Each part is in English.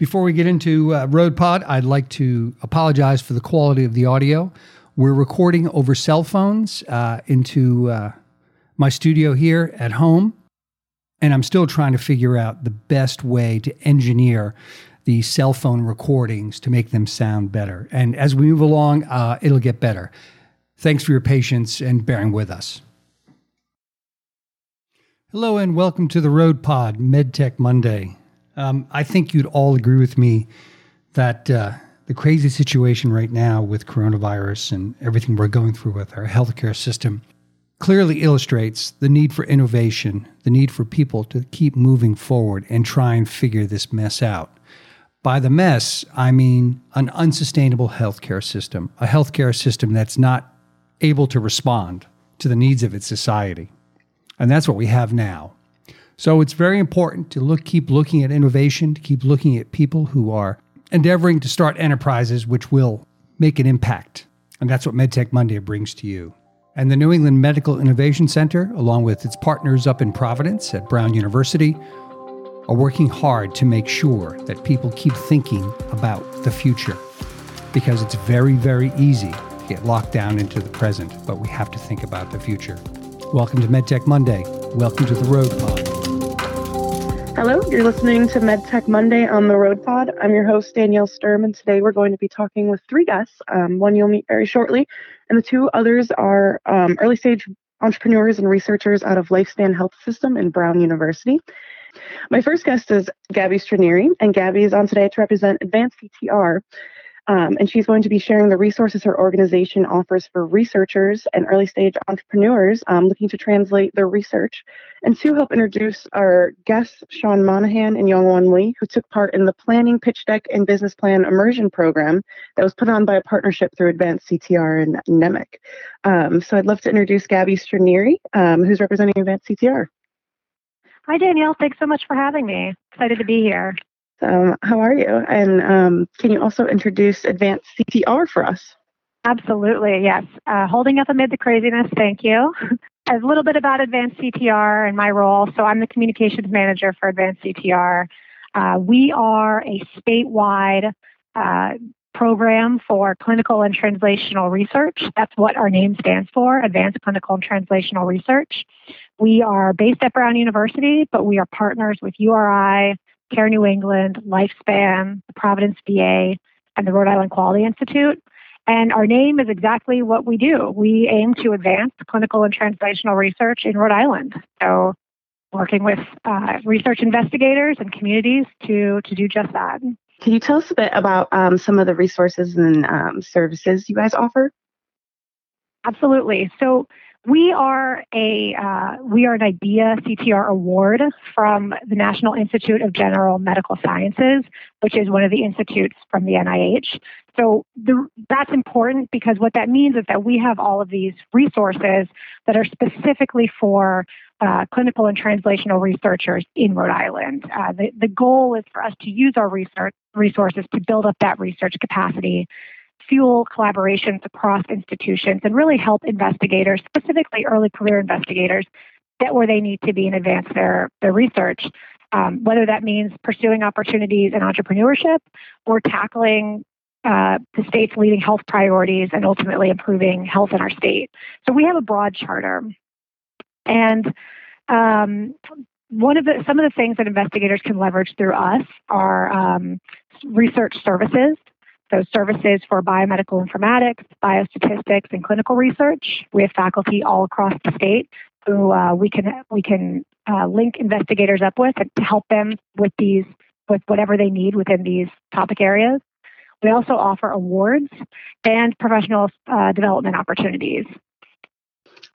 Before we get into uh, Rode Pod, I'd like to apologize for the quality of the audio. We're recording over cell phones uh, into uh, my studio here at home, and I'm still trying to figure out the best way to engineer the cell phone recordings to make them sound better. And as we move along, uh, it'll get better. Thanks for your patience and bearing with us. Hello, and welcome to the Rode Pod MedTech Monday. Um, I think you'd all agree with me that uh, the crazy situation right now with coronavirus and everything we're going through with our healthcare system clearly illustrates the need for innovation, the need for people to keep moving forward and try and figure this mess out. By the mess, I mean an unsustainable healthcare system, a healthcare system that's not able to respond to the needs of its society. And that's what we have now. So it's very important to look, keep looking at innovation, to keep looking at people who are endeavoring to start enterprises which will make an impact. And that's what MedTech Monday brings to you. And the New England Medical Innovation Center, along with its partners up in Providence at Brown University, are working hard to make sure that people keep thinking about the future. Because it's very, very easy to get locked down into the present, but we have to think about the future. Welcome to MedTech Monday. Welcome to the Road Pod. Hello, you're listening to MedTech Monday on the Road Pod. I'm your host, Danielle Sturm, and today we're going to be talking with three guests. Um, one you'll meet very shortly, and the two others are um, early stage entrepreneurs and researchers out of Lifespan Health System in Brown University. My first guest is Gabby Stranieri, and Gabby is on today to represent Advanced CTR, um, and she's going to be sharing the resources her organization offers for researchers and early stage entrepreneurs um, looking to translate their research. And to help introduce our guests, Sean Monahan and Youngwon Lee, who took part in the Planning Pitch Deck and Business Plan Immersion Program that was put on by a partnership through Advanced CTR and NEMIC. Um, so I'd love to introduce Gabby Stranieri, um, who's representing Advanced CTR. Hi, Danielle. Thanks so much for having me. Excited to be here. Um, how are you? And um, can you also introduce advanced CTR for us? Absolutely, yes. Uh, holding up amid the craziness, thank you. a little bit about Advanced CTR and my role. So, I'm the communications manager for Advanced CTR. Uh, we are a statewide uh, program for clinical and translational research. That's what our name stands for Advanced Clinical and Translational Research. We are based at Brown University, but we are partners with URI, Care New England, Lifespan, the Providence VA, and the Rhode Island Quality Institute. And our name is exactly what we do. We aim to advance clinical and translational research in Rhode Island. So, working with uh, research investigators and communities to, to do just that. Can you tell us a bit about um, some of the resources and um, services you guys offer? Absolutely. So, we are a uh, we are an IDEA CTR award from the National Institute of General Medical Sciences, which is one of the institutes from the NIH. So the, that's important because what that means is that we have all of these resources that are specifically for uh, clinical and translational researchers in Rhode Island. Uh, the, the goal is for us to use our research resources to build up that research capacity fuel collaborations across institutions and really help investigators, specifically early career investigators, get where they need to be and advance their, their research. Um, whether that means pursuing opportunities in entrepreneurship or tackling uh, the state's leading health priorities and ultimately improving health in our state. So we have a broad charter. And um, one of the some of the things that investigators can leverage through us are um, research services those services for biomedical informatics, biostatistics, and clinical research. We have faculty all across the state who uh, we can we can uh, link investigators up with to help them with these with whatever they need within these topic areas. We also offer awards and professional uh, development opportunities.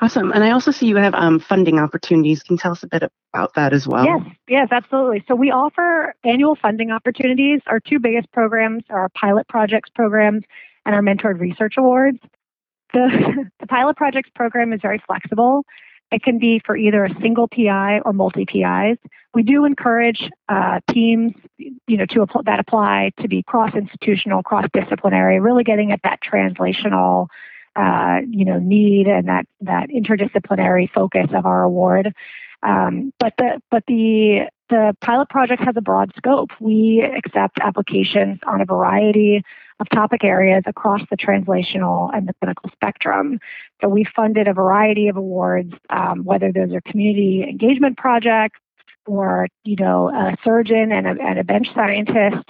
Awesome. And I also see you have um, funding opportunities. Can you tell us a bit about that as well? Yes, yes, absolutely. So we offer annual funding opportunities. Our two biggest programs are our pilot projects programs and our mentored research awards. The, the pilot projects program is very flexible. It can be for either a single PI or multi PIs. We do encourage uh, teams, you know, to that apply to be cross institutional, cross disciplinary, really getting at that translational uh, you know need and that that interdisciplinary focus of our award. Um, but the but the the pilot project has a broad scope. We accept applications on a variety of topic areas across the translational and the clinical spectrum. So we funded a variety of awards, um, whether those are community engagement projects or you know a surgeon and a, and a bench scientist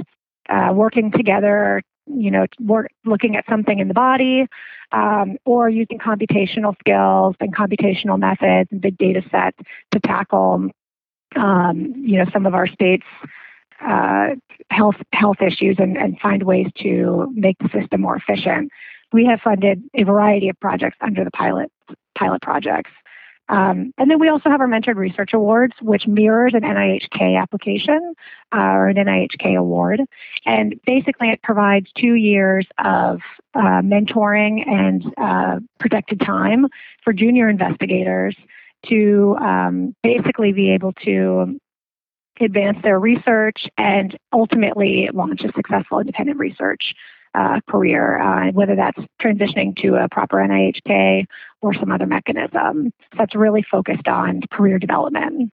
uh, working together you know, work, looking at something in the body, um, or using computational skills and computational methods and big data sets to tackle, um, you know, some of our states' uh, health health issues and, and find ways to make the system more efficient. We have funded a variety of projects under the pilot pilot projects. Um, and then we also have our Mentored Research Awards, which mirrors an NIH K application uh, or an NIH K award. And basically, it provides two years of uh, mentoring and uh, protected time for junior investigators to um, basically be able to advance their research and ultimately launch a successful independent research uh, career, uh, whether that's transitioning to a proper NIH K or some other mechanism that's really focused on career development.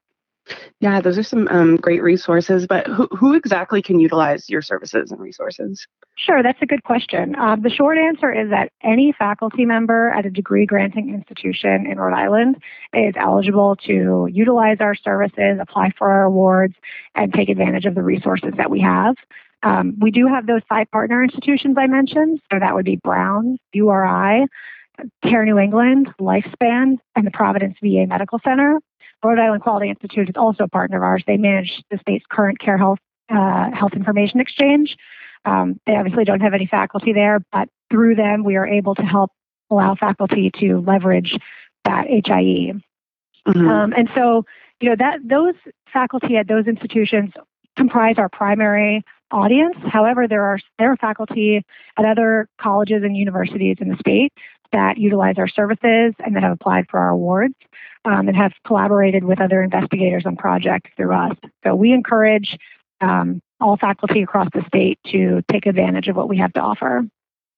Yeah, those are some um, great resources, but who, who exactly can utilize your services and resources? Sure, that's a good question. Uh, the short answer is that any faculty member at a degree granting institution in Rhode Island is eligible to utilize our services, apply for our awards, and take advantage of the resources that we have. Um, we do have those five partner institutions I mentioned. So that would be Brown, URI, Care New England, Lifespan, and the Providence VA Medical Center. Rhode Island Quality Institute is also a partner of ours. They manage the state's CurrentCare health uh, health information exchange. Um, they obviously don't have any faculty there, but through them, we are able to help allow faculty to leverage that HIE. Mm-hmm. Um, and so, you know, that those faculty at those institutions comprise our primary audience. However, there are there are faculty at other colleges and universities in the state that utilize our services and that have applied for our awards um, and have collaborated with other investigators on projects through us. So we encourage um, all faculty across the state to take advantage of what we have to offer.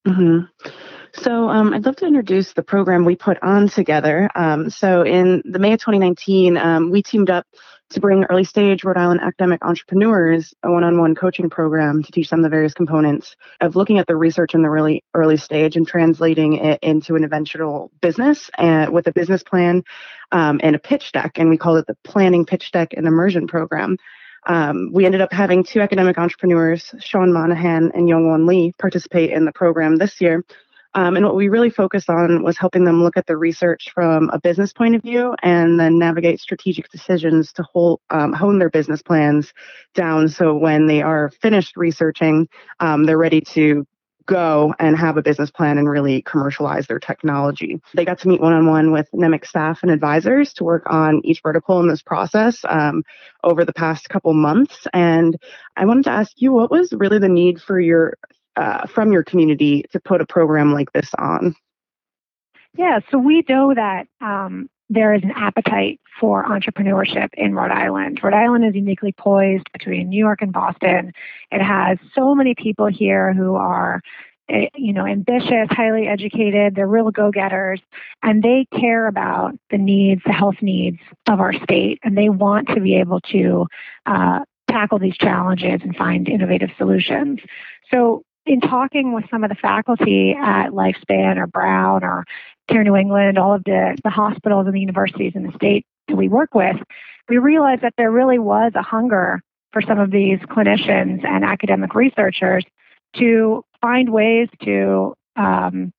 Mm-hmm. So um, I'd love to introduce the program we put on together. Um, so in the May of 2019, um, we teamed up to bring early stage Rhode Island academic entrepreneurs a one-on-one coaching program to teach them the various components of looking at the research in the really early stage and translating it into an eventual business and with a business plan um, and a pitch deck. And we call it the Planning Pitch Deck and Immersion Program. Um, we ended up having two academic entrepreneurs, Sean Monahan and Youngwon Lee, participate in the program this year. Um, and what we really focused on was helping them look at the research from a business point of view and then navigate strategic decisions to hold, um, hone their business plans down so when they are finished researching, um, they're ready to go and have a business plan and really commercialize their technology. They got to meet one on one with NEMIC staff and advisors to work on each vertical in this process um, over the past couple months. And I wanted to ask you what was really the need for your uh, from your community to put a program like this on? Yeah, so we know that um, there is an appetite for entrepreneurship in Rhode Island. Rhode Island is uniquely poised between New York and Boston. It has so many people here who are eh, you know ambitious highly educated they're real go-getters and they care about the needs the health needs of our state and they want to be able to uh, tackle these challenges and find innovative solutions so in talking with some of the faculty at Lifespan or Brown or Care New England, all of the, the hospitals and the universities in the state that we work with, we realized that there really was a hunger for some of these clinicians and academic researchers to find ways to um,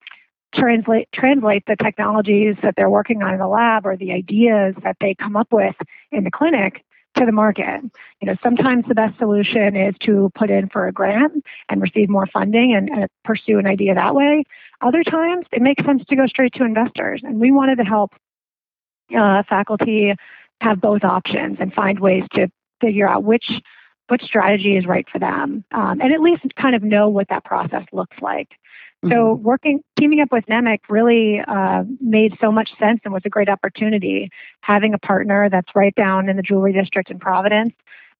translate translate the technologies that they're working on in the lab or the ideas that they come up with in the clinic to the market. You know, sometimes the best solution is to put in for a grant and receive more funding and, and pursue an idea that way. Other times, it makes sense to go straight to investors, and we wanted to help uh, faculty have both options and find ways to figure out which which strategy is right for them, um, and at least kind of know what that process looks like. So mm-hmm. working, teaming up with NEMIC really uh, made so much sense and was a great opportunity. Having a partner that's right down in the jewelry district in Providence,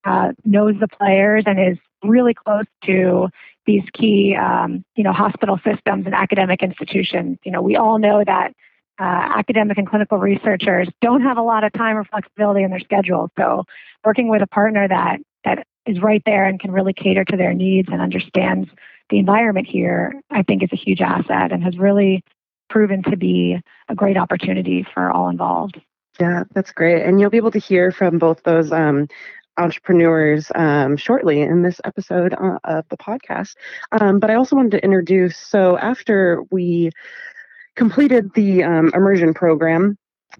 uh, knows the players and is really close to these key, um, you know, hospital systems and academic institutions. You know, we all know that uh, academic and clinical researchers don't have a lot of time or flexibility in their schedule. So working with a partner that that is right there and can really cater to their needs and understands the environment here, I think is a huge asset and has really proven to be a great opportunity for all involved. Yeah, that's great. And you'll be able to hear from both those um, entrepreneurs um, shortly in this episode uh, of the podcast. Um, but I also wanted to introduce so after we completed the um, immersion program,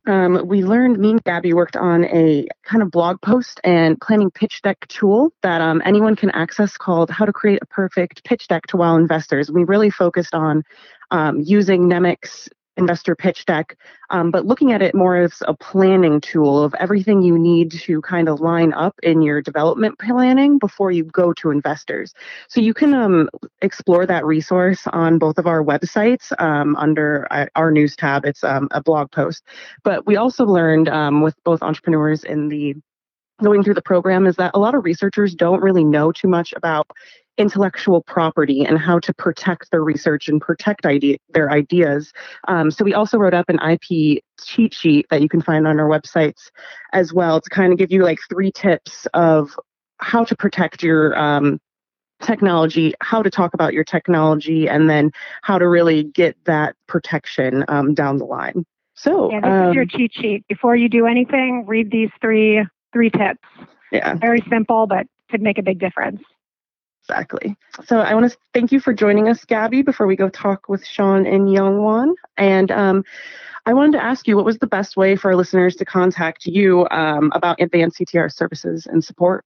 um, we learned me and Gabby worked on a kind of blog post and planning pitch deck tool that um, anyone can access called How to Create a Perfect Pitch Deck to Wow Investors. We really focused on um, using Nemic's investor pitch deck, um, but looking at it more as a planning tool of everything you need to kind of line up in your development planning before you go to investors. So you can um, explore that resource on both of our websites um, under uh, our news tab. It's um, a blog post. But we also learned um, with both entrepreneurs in the going through the program is that a lot of researchers don't really know too much about intellectual property and how to protect their research and protect idea, their ideas. Um, so we also wrote up an IP cheat sheet that you can find on our websites as well to kind of give you like three tips of how to protect your um, technology, how to talk about your technology, and then how to really get that protection um, down the line. So yeah, this is your um, cheat sheet. Before you do anything, read these three three tips. Yeah. Very simple, but could make a big difference. Exactly. So I want to thank you for joining us, Gabby, before we go talk with Sean and Youngwon. And um, I wanted to ask you what was the best way for our listeners to contact you um, about advanced CTR services and support?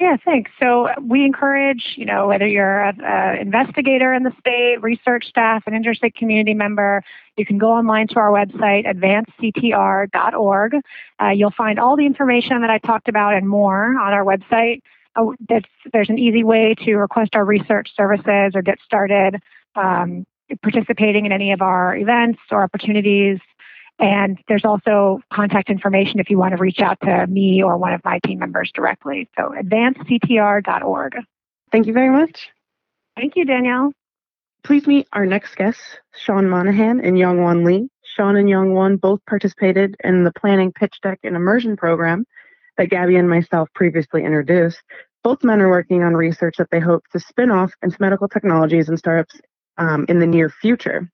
Yeah, thanks. So we encourage, you know, whether you're an investigator in the state, research staff, an interstate community member, you can go online to our website, advancedctr.org. Uh, you'll find all the information that I talked about and more on our website oh, there's an easy way to request our research services or get started um, participating in any of our events or opportunities. And there's also contact information if you want to reach out to me or one of my team members directly. So advancedctr.org. Thank you very much. Thank you, Danielle. Please meet our next guests, Sean Monahan and Youngwon Lee. Sean and Youngwon both participated in the Planning Pitch Deck and Immersion program that Gabby and myself previously introduced. Both men are working on research that they hope to spin off into medical technologies and startups um, in the near future.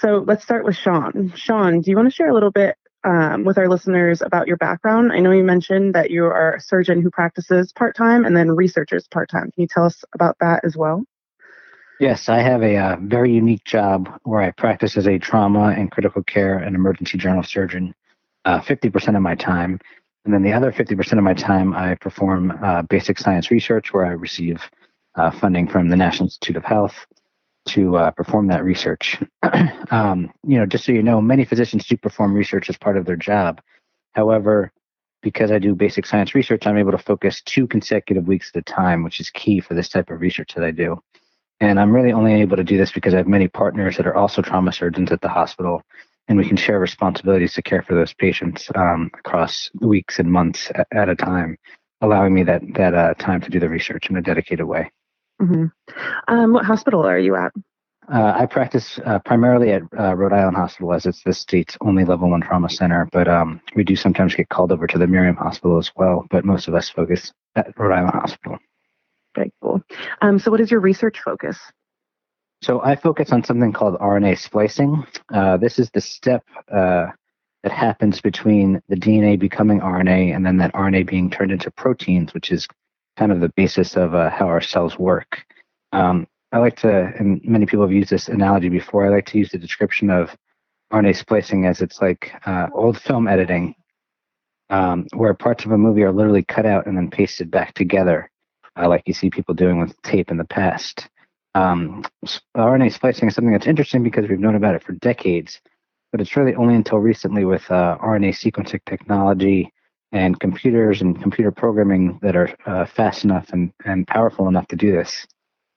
So let's start with Sean. Sean, do you want to share a little bit um, with our listeners about your background? I know you mentioned that you are a surgeon who practices part time and then researchers part time. Can you tell us about that as well? Yes, I have a uh, very unique job where I practice as a trauma and critical care and emergency general surgeon uh, 50% of my time. And then the other 50% of my time, I perform uh, basic science research where I receive uh, funding from the National Institute of Health to uh, perform that research. um, you know, just so you know, many physicians do perform research as part of their job. However, because I do basic science research, I'm able to focus two consecutive weeks at a time, which is key for this type of research that I do. And I'm really only able to do this because I have many partners that are also trauma surgeons at the hospital and we can share responsibilities to care for those patients um, across weeks and months at, a time, allowing me that that uh, time to do the research in a dedicated way. Mm-hmm. Um, what hospital are you at? Uh, I practice uh, primarily at uh, Rhode Island Hospital, as it's the state's only level one trauma center. But um, we do sometimes get called over to the Miriam Hospital as well. But most of us focus at Rhode Island Hospital. Very cool. Um, so, what is your research focus? So I focus on something called RNA splicing. Uh, this is the step uh, that happens between the DNA becoming RNA and then that RNA being turned into proteins, which is kind of the basis of uh, how our cells work. Um, I like to, and many people have used this analogy before. I like to use the description of RNA splicing as it's like uh, old film editing, um, where parts of a movie are literally cut out and then pasted back together, uh, like you see people doing with tape in the past. Um, RNA splicing is something that's interesting because we've known about it for decades, but it's really only until recently with uh, RNA sequencing technology and computers and computer programming that are uh, fast enough and, and powerful enough to do this.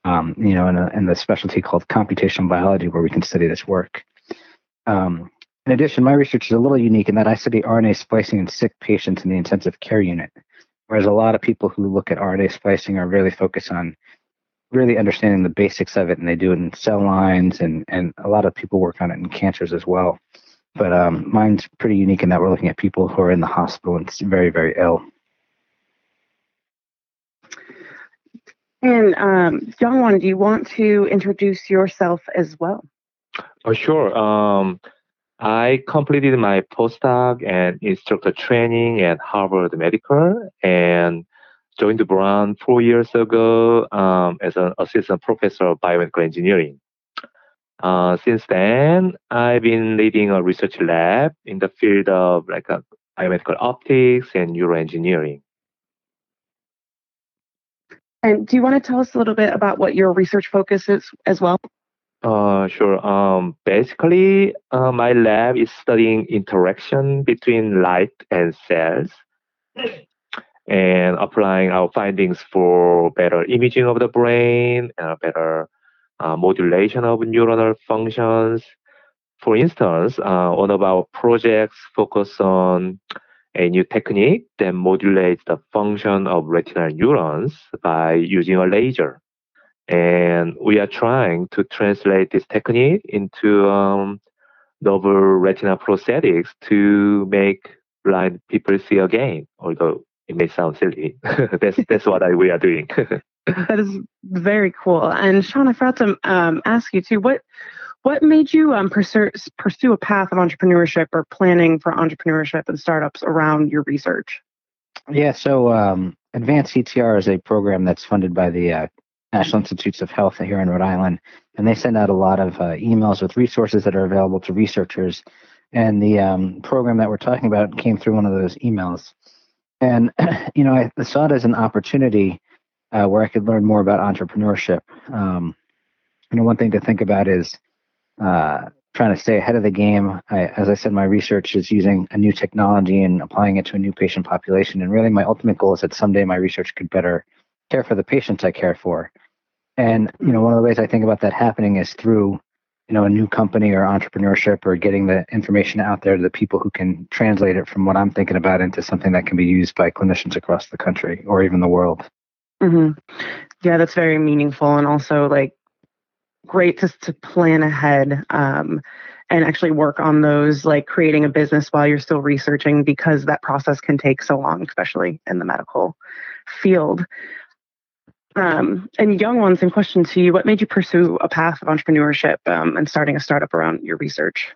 Um, you know, in, a, in the specialty called computational biology, where we can study this work. Um, in addition, my research is a little unique in that I study RNA splicing in sick patients in the intensive care unit, whereas a lot of people who look at RNA splicing are really focused on really understanding the basics of it, and they do it in cell lines, and and a lot of people work on it in cancers as well. But um, mine's pretty unique in that we're looking at people who are in the hospital and very, very ill. And um, Young do you want to introduce yourself as well? Oh, sure. Um, I completed my postdoc and instructor training at Harvard Medical and joined the Brown four years ago um, as an assistant professor of biomedical engineering. Uh, since then, I've been leading a research lab in the field of like uh, biomedical optics and neuroengineering. And do you want to tell us a little bit about what your research focus is as well? Uh, sure. Um, basically, uh, my lab is studying interaction between light and cells and applying our findings for better imaging of the brain and better uh, modulation of neuronal functions. For instance, uh, one of our projects focus on a new technique that modulates the function of retinal neurons by using a laser. And we are trying to translate this technique into um, novel retinal prosthetics to make blind people see again, although it may sound silly. that's, that's what I, we are doing. that is very cool. And Sean, I forgot to um, ask you too. What what made you um, pursue pursue a path of entrepreneurship or planning for entrepreneurship and startups around your research? Yeah, so um, Advanced CTR is a program that's funded by the uh, National Institutes of Health here in Rhode Island, and they send out a lot of uh, emails with resources that are available to researchers. And the um, program that we're talking about came through one of those emails. And you know, I saw it as an opportunity uh, where I could learn more about entrepreneurship. Um, you know, one thing to think about is uh, trying to stay ahead of the game. I, as I said, my research is using a new technology and applying it to a new patient population. And really, my ultimate goal is that someday my research could better care for the patients I care for. And you know, one of the ways I think about that happening is through you know a new company or entrepreneurship or getting the information out there to the people who can translate it from what I'm thinking about into something that can be used by clinicians across the country or even the world. Mm-hmm. Yeah, that's very meaningful and also like great to, to plan ahead um, and actually work on those, like creating a business while you're still researching because that process can take so long, especially in the medical field. Um, and young ones, same question to you. What made you pursue a path of entrepreneurship um, and starting a startup around your research?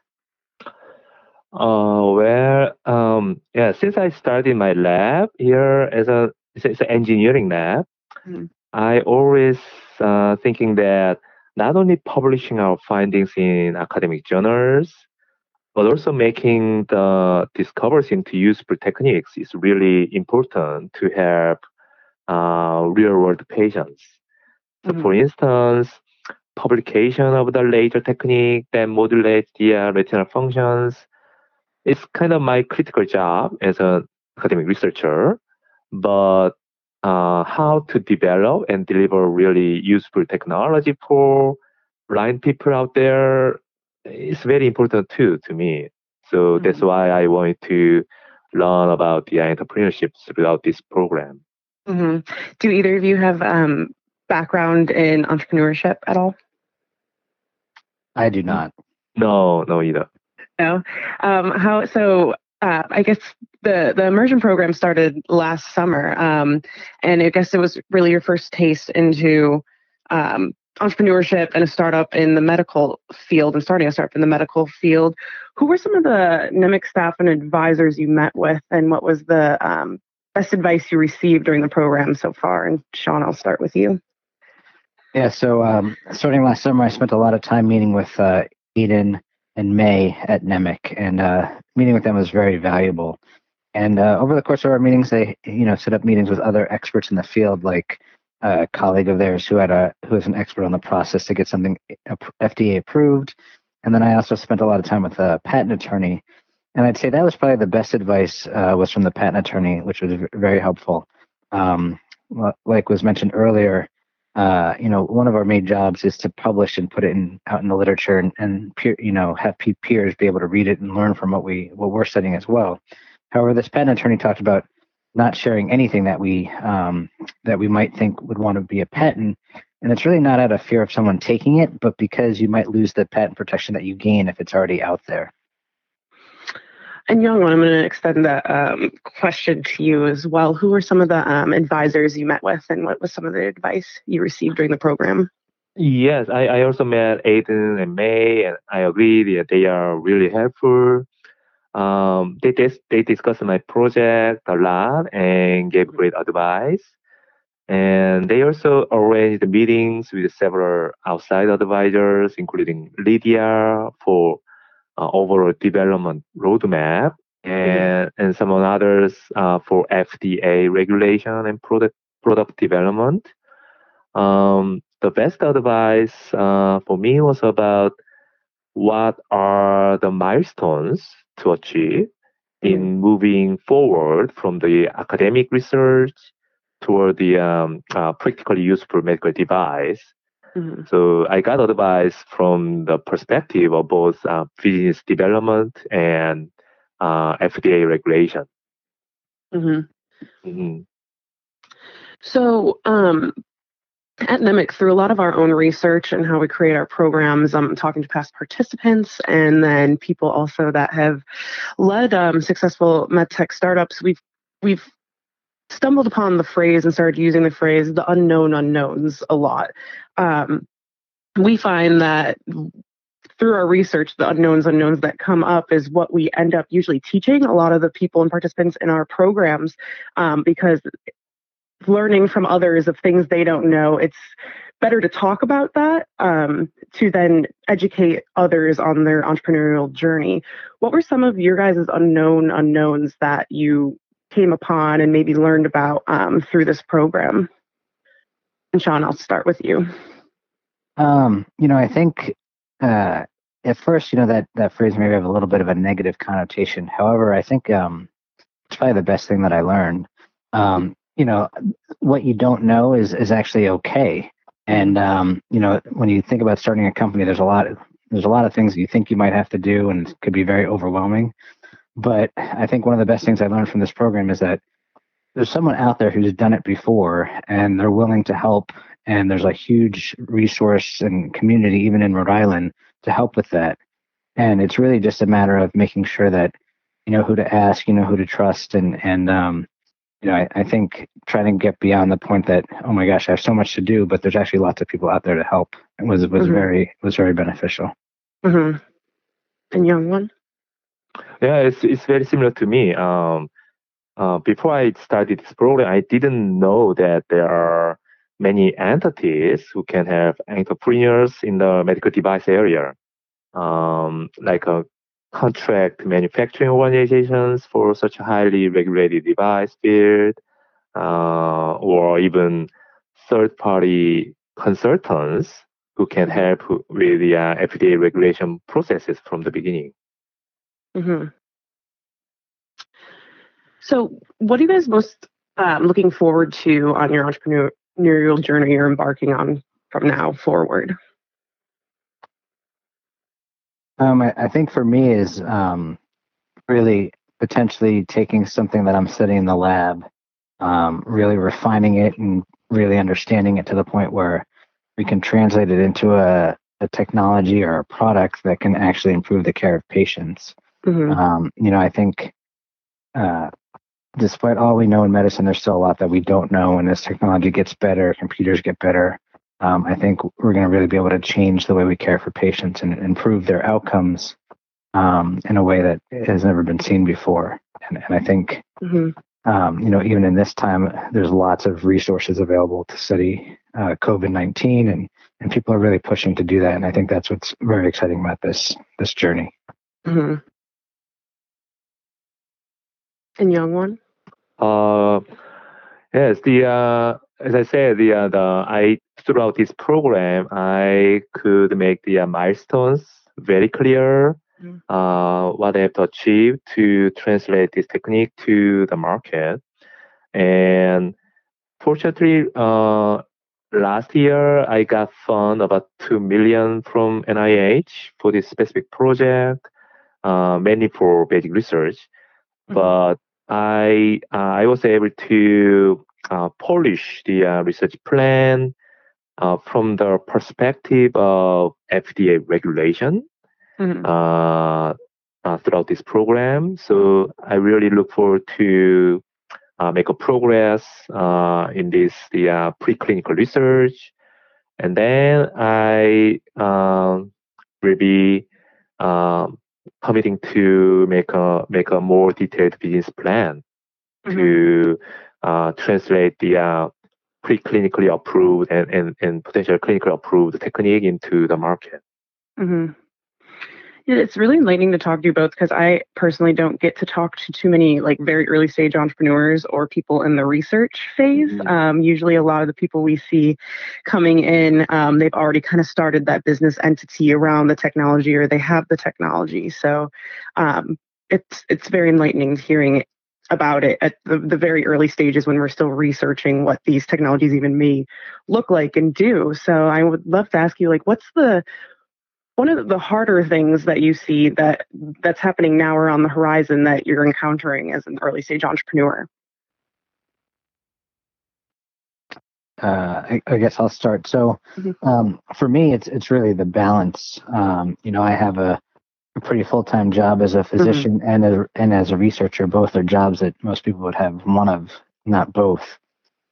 Uh, well, um, yeah, since I started my lab here as a it's, an engineering lab, Mm-hmm. I always uh, thinking that not only publishing our findings in academic journals, but also making the discoveries into useful techniques is really important to help uh, real world patients. So, mm-hmm. for instance, publication of the laser technique that modulates the uh, retinal functions is kind of my critical job as an academic researcher. But uh, how to develop and deliver really useful technology for blind people out there is very important too to me. So mm-hmm. that's why I wanted to learn about the entrepreneurship throughout this program. Mm-hmm. Do either of you have um, background in entrepreneurship at all? I do not. No, no either. No. Um, how so? Uh, I guess the the immersion program started last summer, um, and I guess it was really your first taste into um, entrepreneurship and a startup in the medical field and starting a startup in the medical field. Who were some of the NEMIC staff and advisors you met with, and what was the um, best advice you received during the program so far? And Sean, I'll start with you. Yeah, so um, starting last summer, I spent a lot of time meeting with uh, Eden and May at NEMIC, and uh, meeting with them was very valuable. And uh, over the course of our meetings, they you know set up meetings with other experts in the field, like a colleague of theirs who had a who was an expert on the process to get something FDA approved. And then I also spent a lot of time with a patent attorney, and I'd say that was probably the best advice uh, was from the patent attorney, which was very helpful. Um, like was mentioned earlier, uh, you know, one of our main jobs is to publish and put it in, out in the literature and, and peer, you know, have peers be able to read it and learn from what we what we're studying as well. However, this patent attorney talked about not sharing anything that we um, that we might think would want to be a patent, and it's really not out of fear of someone taking it, but because you might lose the patent protection that you gain if it's already out there. And Young, I'm going to extend that um, question to you as well. Who were some of the um, advisors you met with, and what was some of the advice you received during the program? Yes, I, I also met Aiden and May, and I agree that they are really helpful. Um, they they discussed my project a lot and gave great advice. And they also arranged meetings with several outside advisors, including Lydia for uh, overall development roadmap, and and some others uh, for FDA regulation and product product development. Um, the best advice uh, for me was about what are the milestones to achieve in mm-hmm. moving forward from the academic research toward the um, uh, practically useful medical device. Mm-hmm. So I got advice from the perspective of both uh, business development and uh, FDA regulation. Mm-hmm. Mm-hmm. So, um, at NEMIC, through a lot of our own research and how we create our programs, I'm um, talking to past participants and then people also that have led um, successful medtech startups. We've we've stumbled upon the phrase and started using the phrase "the unknown unknowns" a lot. Um, we find that through our research, the unknowns unknowns that come up is what we end up usually teaching a lot of the people and participants in our programs um, because learning from others of things they don't know, it's better to talk about that um, to then educate others on their entrepreneurial journey. What were some of your guys' unknown unknowns that you came upon and maybe learned about um, through this program? And Sean, I'll start with you. Um, you know, I think uh, at first, you know, that, that phrase maybe have a little bit of a negative connotation. However, I think um, it's probably the best thing that I learned. Um, you know what you don't know is is actually okay and um, you know when you think about starting a company there's a lot of, there's a lot of things that you think you might have to do and it could be very overwhelming but i think one of the best things i learned from this program is that there's someone out there who's done it before and they're willing to help and there's a huge resource and community even in rhode island to help with that and it's really just a matter of making sure that you know who to ask you know who to trust and and um, you know, I, I, think trying to get beyond the point that oh my gosh, I have so much to do, but there's actually lots of people out there to help was was mm-hmm. very was very beneficial. Mm-hmm. And Youngwon. Yeah, it's it's very similar to me. Um, uh, before I started this program, I didn't know that there are many entities who can have entrepreneurs in the medical device area, um, like a contract manufacturing organizations for such a highly regulated device field, uh, or even third-party consultants who can help with the uh, FDA regulation processes from the beginning. Mm-hmm. So, what are you guys most um, looking forward to on your entrepreneurial journey you're embarking on from now forward? Um, I, I, think for me is um, really potentially taking something that I'm studying in the lab, um, really refining it and really understanding it to the point where we can translate it into a, a technology or a product that can actually improve the care of patients. Mm-hmm. Um, you know, I think uh, despite all we know in medicine, there's still a lot that we don't know. And as technology gets better, computers get better, um, I think we're going to really be able to change the way we care for patients and improve their outcomes um, in a way that has never been seen before. And, and I think, mm-hmm. um, you know, even in this time, there's lots of resources available to study uh, COVID nineteen, and and people are really pushing to do that. And I think that's what's very exciting about this this journey. Mm-hmm. And Youngwon. Uh, yes, the uh, as I said, the uh, the I throughout this program, I could make the uh, milestones very clear. Mm. Uh, what I have to achieve to translate this technique to the market, and fortunately, uh, last year I got fund about two million from NIH for this specific project, uh, mainly for basic research. Mm-hmm. But I uh, I was able to uh, polish the uh, research plan uh, from the perspective of FDA regulation. Mm-hmm. Uh, uh, throughout this program. So I really look forward to uh, make a progress uh, in this the uh, preclinical research, and then I um, will be um, committing to make a make a more detailed business plan mm-hmm. to uh, translate the uh, preclinically approved and, and, and potential clinically approved technique into the market. Mm-hmm. Yeah, it's really enlightening to talk to you both because I personally don't get to talk to too many like very early stage entrepreneurs or people in the research phase. Mm-hmm. Um, usually, a lot of the people we see coming in, um, they've already kind of started that business entity around the technology or they have the technology. So um, it's it's very enlightening hearing about it at the, the very early stages when we're still researching what these technologies even may look like and do. So I would love to ask you, like, what's the one of the harder things that you see that that's happening now or on the horizon that you're encountering as an early stage entrepreneur? Uh, I, I, guess I'll start. So, mm-hmm. um, for me, it's it's really the balance. Um, you know, I have a, a pretty full time job as a mm-hmm. physician mm-hmm. and as, and as a researcher. Both are jobs that most people would have one of, not both.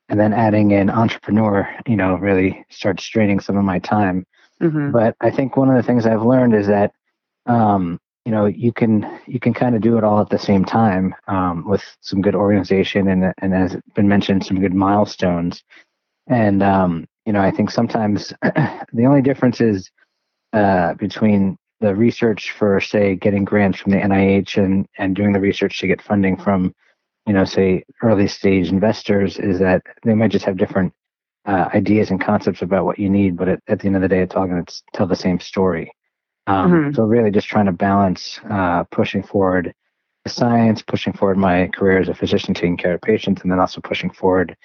And then adding in entrepreneur, you know, really starts straining some of my time. Mm-hmm. But I think one of the things I've learned is that um, you know you can you can kind of do it all at the same time um, with some good organization and and as been mentioned some good milestones. And um, you know I think sometimes the only difference is uh, between the research for say getting grants from the NIH and and doing the research to get funding from you know say early stage investors is that they might just have different uh, ideas and concepts about what you need, but at, at, the end of the day, it's all going to tell the same story. Um, mm-hmm. So really, just trying to balance uh, pushing forward the science, pushing forward my career as a physician, taking care of patients, and then also pushing forward,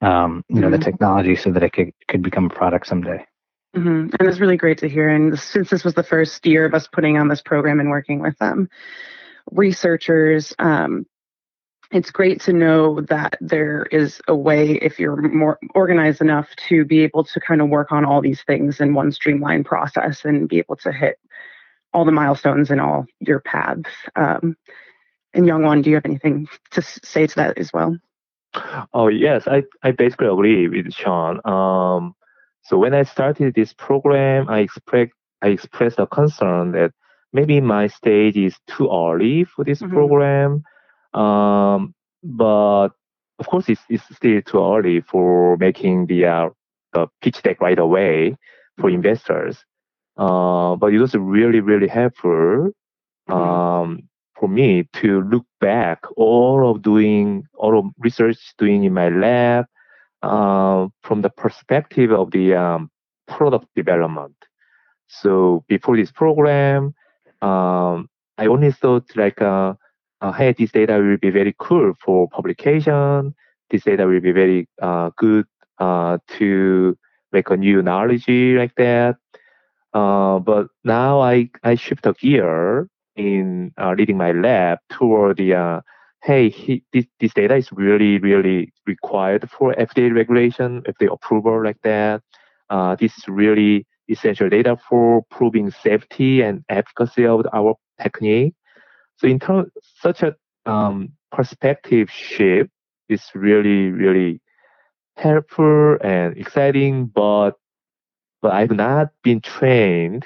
um, you know, mm-hmm. the technology so that it could could become a product someday. Mm-hmm. And it's really great to hear. And since this was the first year of us putting on this program and working with them, researchers, um, it's great to know that there is a way if you're more organized enough to be able to kind of work on all these things in one streamlined process and be able to hit all the milestones in all your paths. Um, and Youngwon do you have anything to say to that as well? Oh yes i, I basically agree with sean. Um, so when i started this program i expect i expressed a concern that maybe my stage is too early for this mm-hmm. program um, but of course, it's, it's still too early for making the, uh, the pitch deck right away for investors. Uh, but it was really, really helpful mm-hmm. um, for me to look back all of doing all of research doing in my lab uh, from the perspective of the um, product development. So before this program, um, I only thought like uh, uh, hey, this data will be very cool for publication. This data will be very uh, good uh, to make a new knowledge like that. Uh, but now I, I shift a gear in uh, leading my lab toward the, uh, hey, he, this, this data is really, really required for FDA regulation, FDA approval like that. this is really essential data for proving safety and efficacy of our technique. So in terms, such a um, perspective shift is really, really helpful and exciting, but but I've not been trained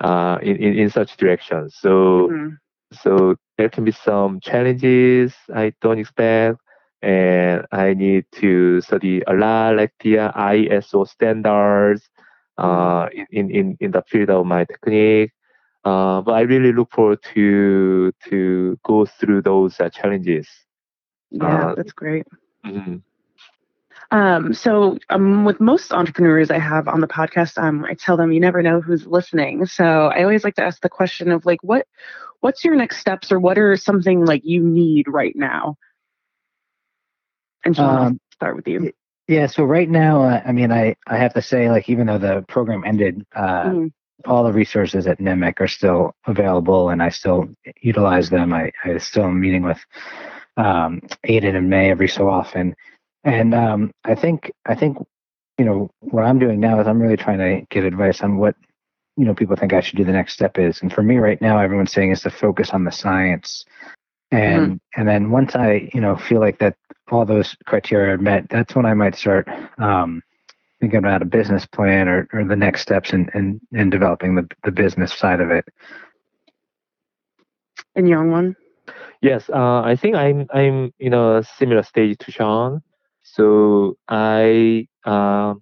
uh, in, in, in such directions. So mm-hmm. so there can be some challenges I don't expect, and I need to study a lot like the ISO standards uh, in, in, in the field of my technique. Uh, but I really look forward to to go through those uh, challenges. Yeah, uh, that's great. Mm-hmm. Um, so um, with most entrepreneurs I have on the podcast, um, I tell them you never know who's listening. So I always like to ask the question of like, what what's your next steps, or what are something like you need right now? And so um, I'll start with you. Yeah. So right now, uh, I mean, I I have to say, like, even though the program ended, uh, mm-hmm all the resources at NEMIC are still available and I still utilize them. I, I still am meeting with um, Aiden and May every so often. And um, I think I think you know what I'm doing now is I'm really trying to get advice on what you know people think I should do the next step is. And for me right now, everyone's saying is to focus on the science. And mm-hmm. and then once I you know feel like that all those criteria are met, that's when I might start um, thinking about a business plan or, or the next steps in, in, in developing the, the business side of it. And Youngwon. Yes, uh, I think I'm I'm in a similar stage to Sean. So I um,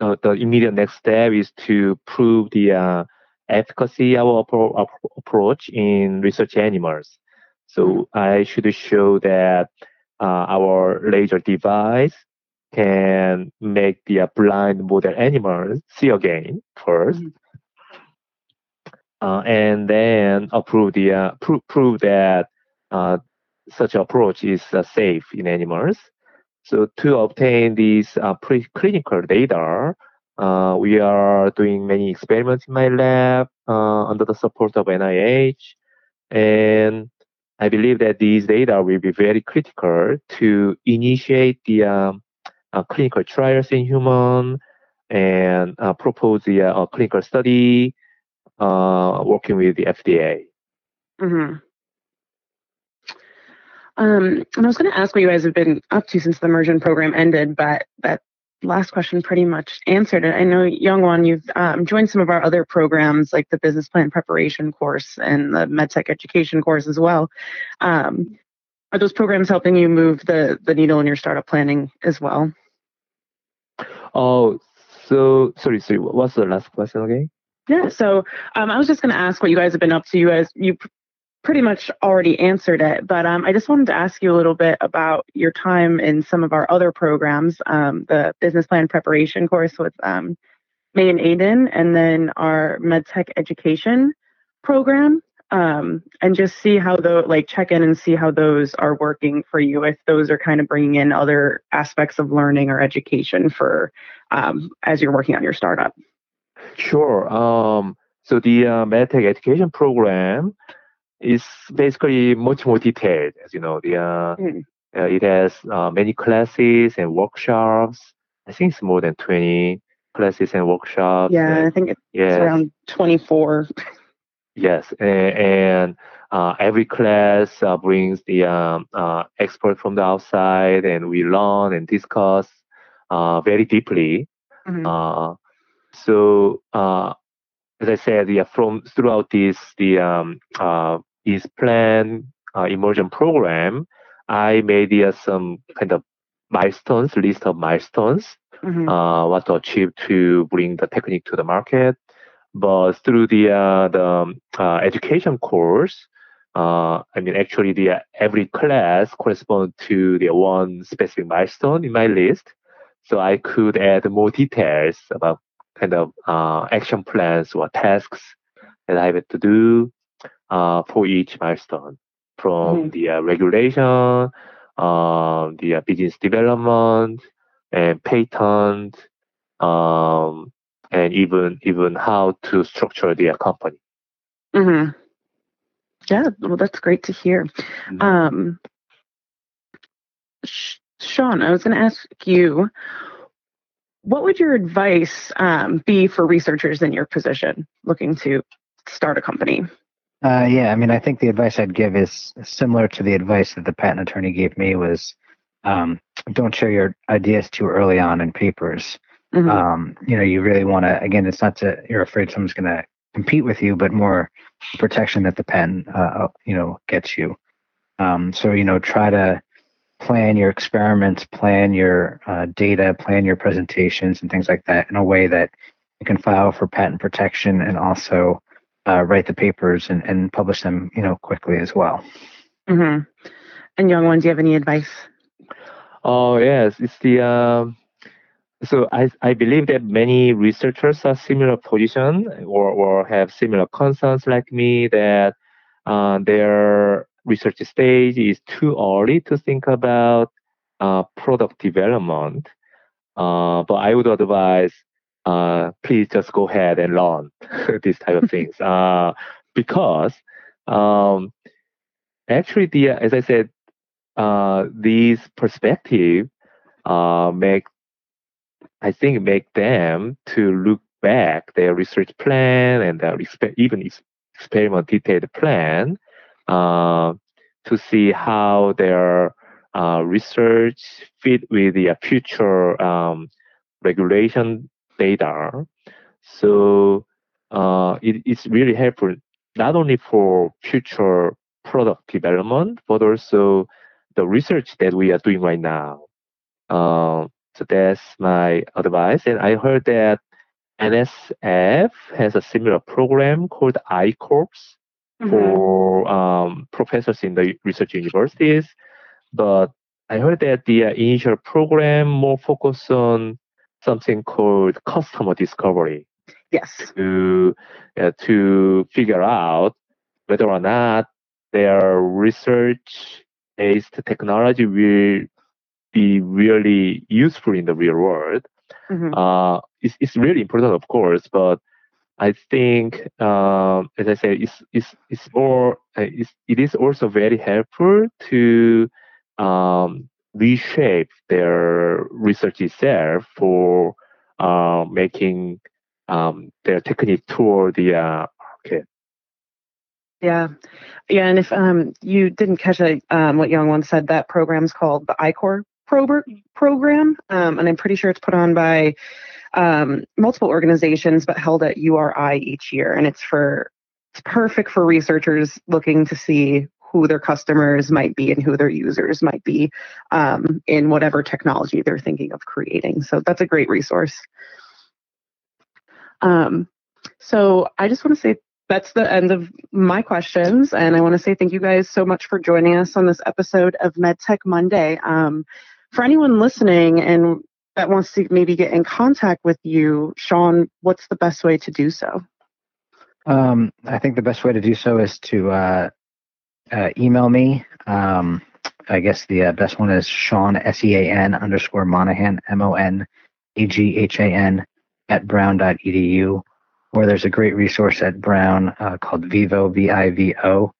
uh, the immediate next step is to prove the uh, efficacy of our approach in research animals. So. I should show that uh, our laser device can make the blind model animals see again 1st mm-hmm. uh, and then approve the uh, pro- prove that uh, such approach is uh, safe in animals. So to obtain these uh, preclinical data, uh, we are doing many experiments in my lab uh, under the support of NIH, and I believe that these data will be very critical to initiate the um, clinical trials in human and propose the clinical study working with the FDA. Mm-hmm. Um, and I was going to ask what you guys have been up to since the immersion program ended, but that last question pretty much answered it. I know, Youngwon, you've um, joined some of our other programs like the business plan preparation course and the MedTech education course as well. Um, are those programs helping you move the, the needle in your startup planning as well? Oh, so sorry, sorry. What's the last question again? Yeah, so um, I was just going to ask what you guys have been up to. You guys, you pretty much already answered it, but um, I just wanted to ask you a little bit about your time in some of our other programs, um, the business plan preparation course with um, May and Aiden, and then our MedTech education program, um, and just see how the like check in and see how those are working for you. If those are kind of bringing in other aspects of learning or education for um, as you're working on your startup. Sure. Um, so the uh, MedTech education program is basically much more detailed. As you know, the uh, mm. uh, it has uh, many classes and workshops. I think it's more than twenty classes and workshops. Yeah, and, I think it's yes. around twenty four. Yes, and, and uh, every class uh, brings the um, uh, expert from the outside, and we learn and discuss very deeply. Mm-hmm. so as I said, yeah, from throughout this the um, uh, this plan uh, immersion program, I made uh, some kind of milestones, list of milestones, mm-hmm. uh, what to achieve to bring the technique to the market. But through the uh, the um, uh, education course, uh, I mean, actually, the every class corresponds to the one specific milestone in my list, so I could add more details about kind of action plans or tasks that I have to do uh, for each milestone from mm-hmm. the uh, regulation, uh, the uh, business development, and patent, um, and even even how to structure their company. Mm-hmm. Yeah, well, that's great to hear. Mm-hmm. Um, Sean, I was going to ask you, what would your advice um, be for researchers in your position looking to start a company? Uh, yeah, I mean, I think the advice I'd give is similar to the advice that the patent attorney gave me was um, don't share your ideas too early on in papers. Mm-hmm. Um, you know, you really want to, again, it's not to, you're afraid someone's going to compete with you, but more protection that the patent, uh, uh, you know, gets you. Um, so, you know, try to plan your experiments, plan your uh, data, plan your presentations and things like that in a way that you can file for patent protection and also uh, write the papers and, and publish them, you know, quickly as well. Mm-hmm. And Youngwon, do you have any advice? Oh yes, it's the. Um, so I I believe that many researchers are similar position or or have similar concerns like me that uh, their research stage is too early to think about uh, product development. Uh, but I would advise uh, please just go ahead and learn these type of things. Uh, because um, actually, the as I said, uh, these perspective uh, make I think make them to look back their research plan and their even ex- experiment detailed plan uh, to see how their uh, research fit with the future um, regulation data. So uh, it, it's really helpful not only for future product development, but also the research that we are doing right now. So that's my advice. And I heard that NSF has a similar program called I-Corps mm-hmm. for um, professors in the research universities. But I heard that the initial program more focused on something called customer discovery. Yes. To uh, to figure out whether or not their research-based technology will be really useful in the real world. Mm-hmm. Uh, it's, it's really important, of course, but I think, um, as I said, it's, it's, it's more, uh, it's, it is also very helpful to um, reshape their research itself for uh, making um, their technique toward the uh, market. Yeah, yeah, and if um, you didn't catch um, what Youngwon said, that program's called the I-Corps pro- program, um, and I'm pretty sure it's put on by um, multiple organizations, but held at URI each year, and it's for it's perfect for researchers looking to see who their customers might be and who their users might be um, in whatever technology they're thinking of creating. So that's a great resource. Um, so I just want to say that's the end of my questions. And I want to say thank you guys so much for joining us on this episode of MedTech Monday. Um, for anyone listening and that wants to maybe get in contact with you, Sean, what's the best way to do so? Um, I think the best way to do so is to uh, uh, email me. Um, I guess the uh, best one is Sean S E A N underscore Monaghan M O N A G H A N at brown.edu. Or there's a great resource at Brown uh, called Vivo V I V O,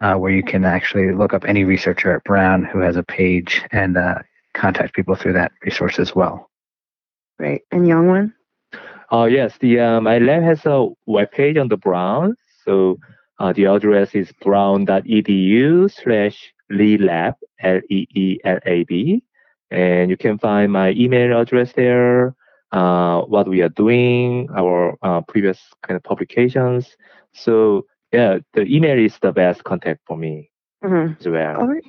uh, where you can actually look up any researcher at Brown who has a page and uh, contact people through that resource as well. Great. And Youngwon? Uh, yes, the uh, my lab has a webpage on the Brown. So uh, the address is brown.edu slash leelab, L-E-E-L-A-B. And you can find my email address there, uh, what we are doing, our uh, previous kind of publications. So yeah, the email is the best contact for me mm-hmm. as well. All right.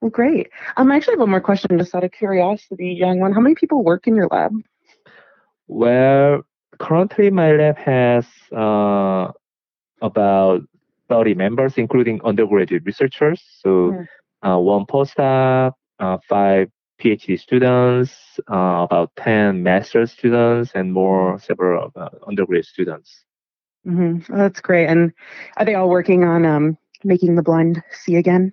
Well, great. Um, I actually have one more question, just out of curiosity, Youngwon. How many people work in your lab? Well, currently my lab has uh, about 30 members, including undergraduate researchers. So mm. uh, one postdoc, uh, five PhD students, uh, about 10 master's students, and more several uh, undergraduate students. Mm-hmm. Oh, that's great. And are they all working on um, making the blind see again?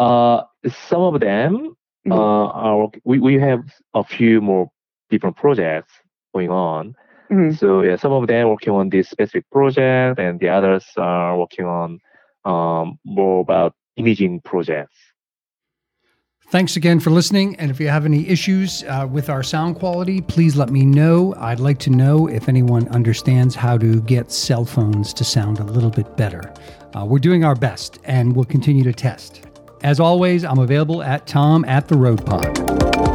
Uh, some of them mm-hmm. uh, are. We, we have a few more different projects going on. Mm-hmm. So yeah, some of them working on this specific project, and the others are working on um, more about imaging projects. Thanks again for listening. And if you have any issues uh, with our sound quality, please let me know. I'd like to know if anyone understands how to get cell phones to sound a little bit better. Uh, we're doing our best and we'll continue to test. As always, I'm available at tom at the road pod.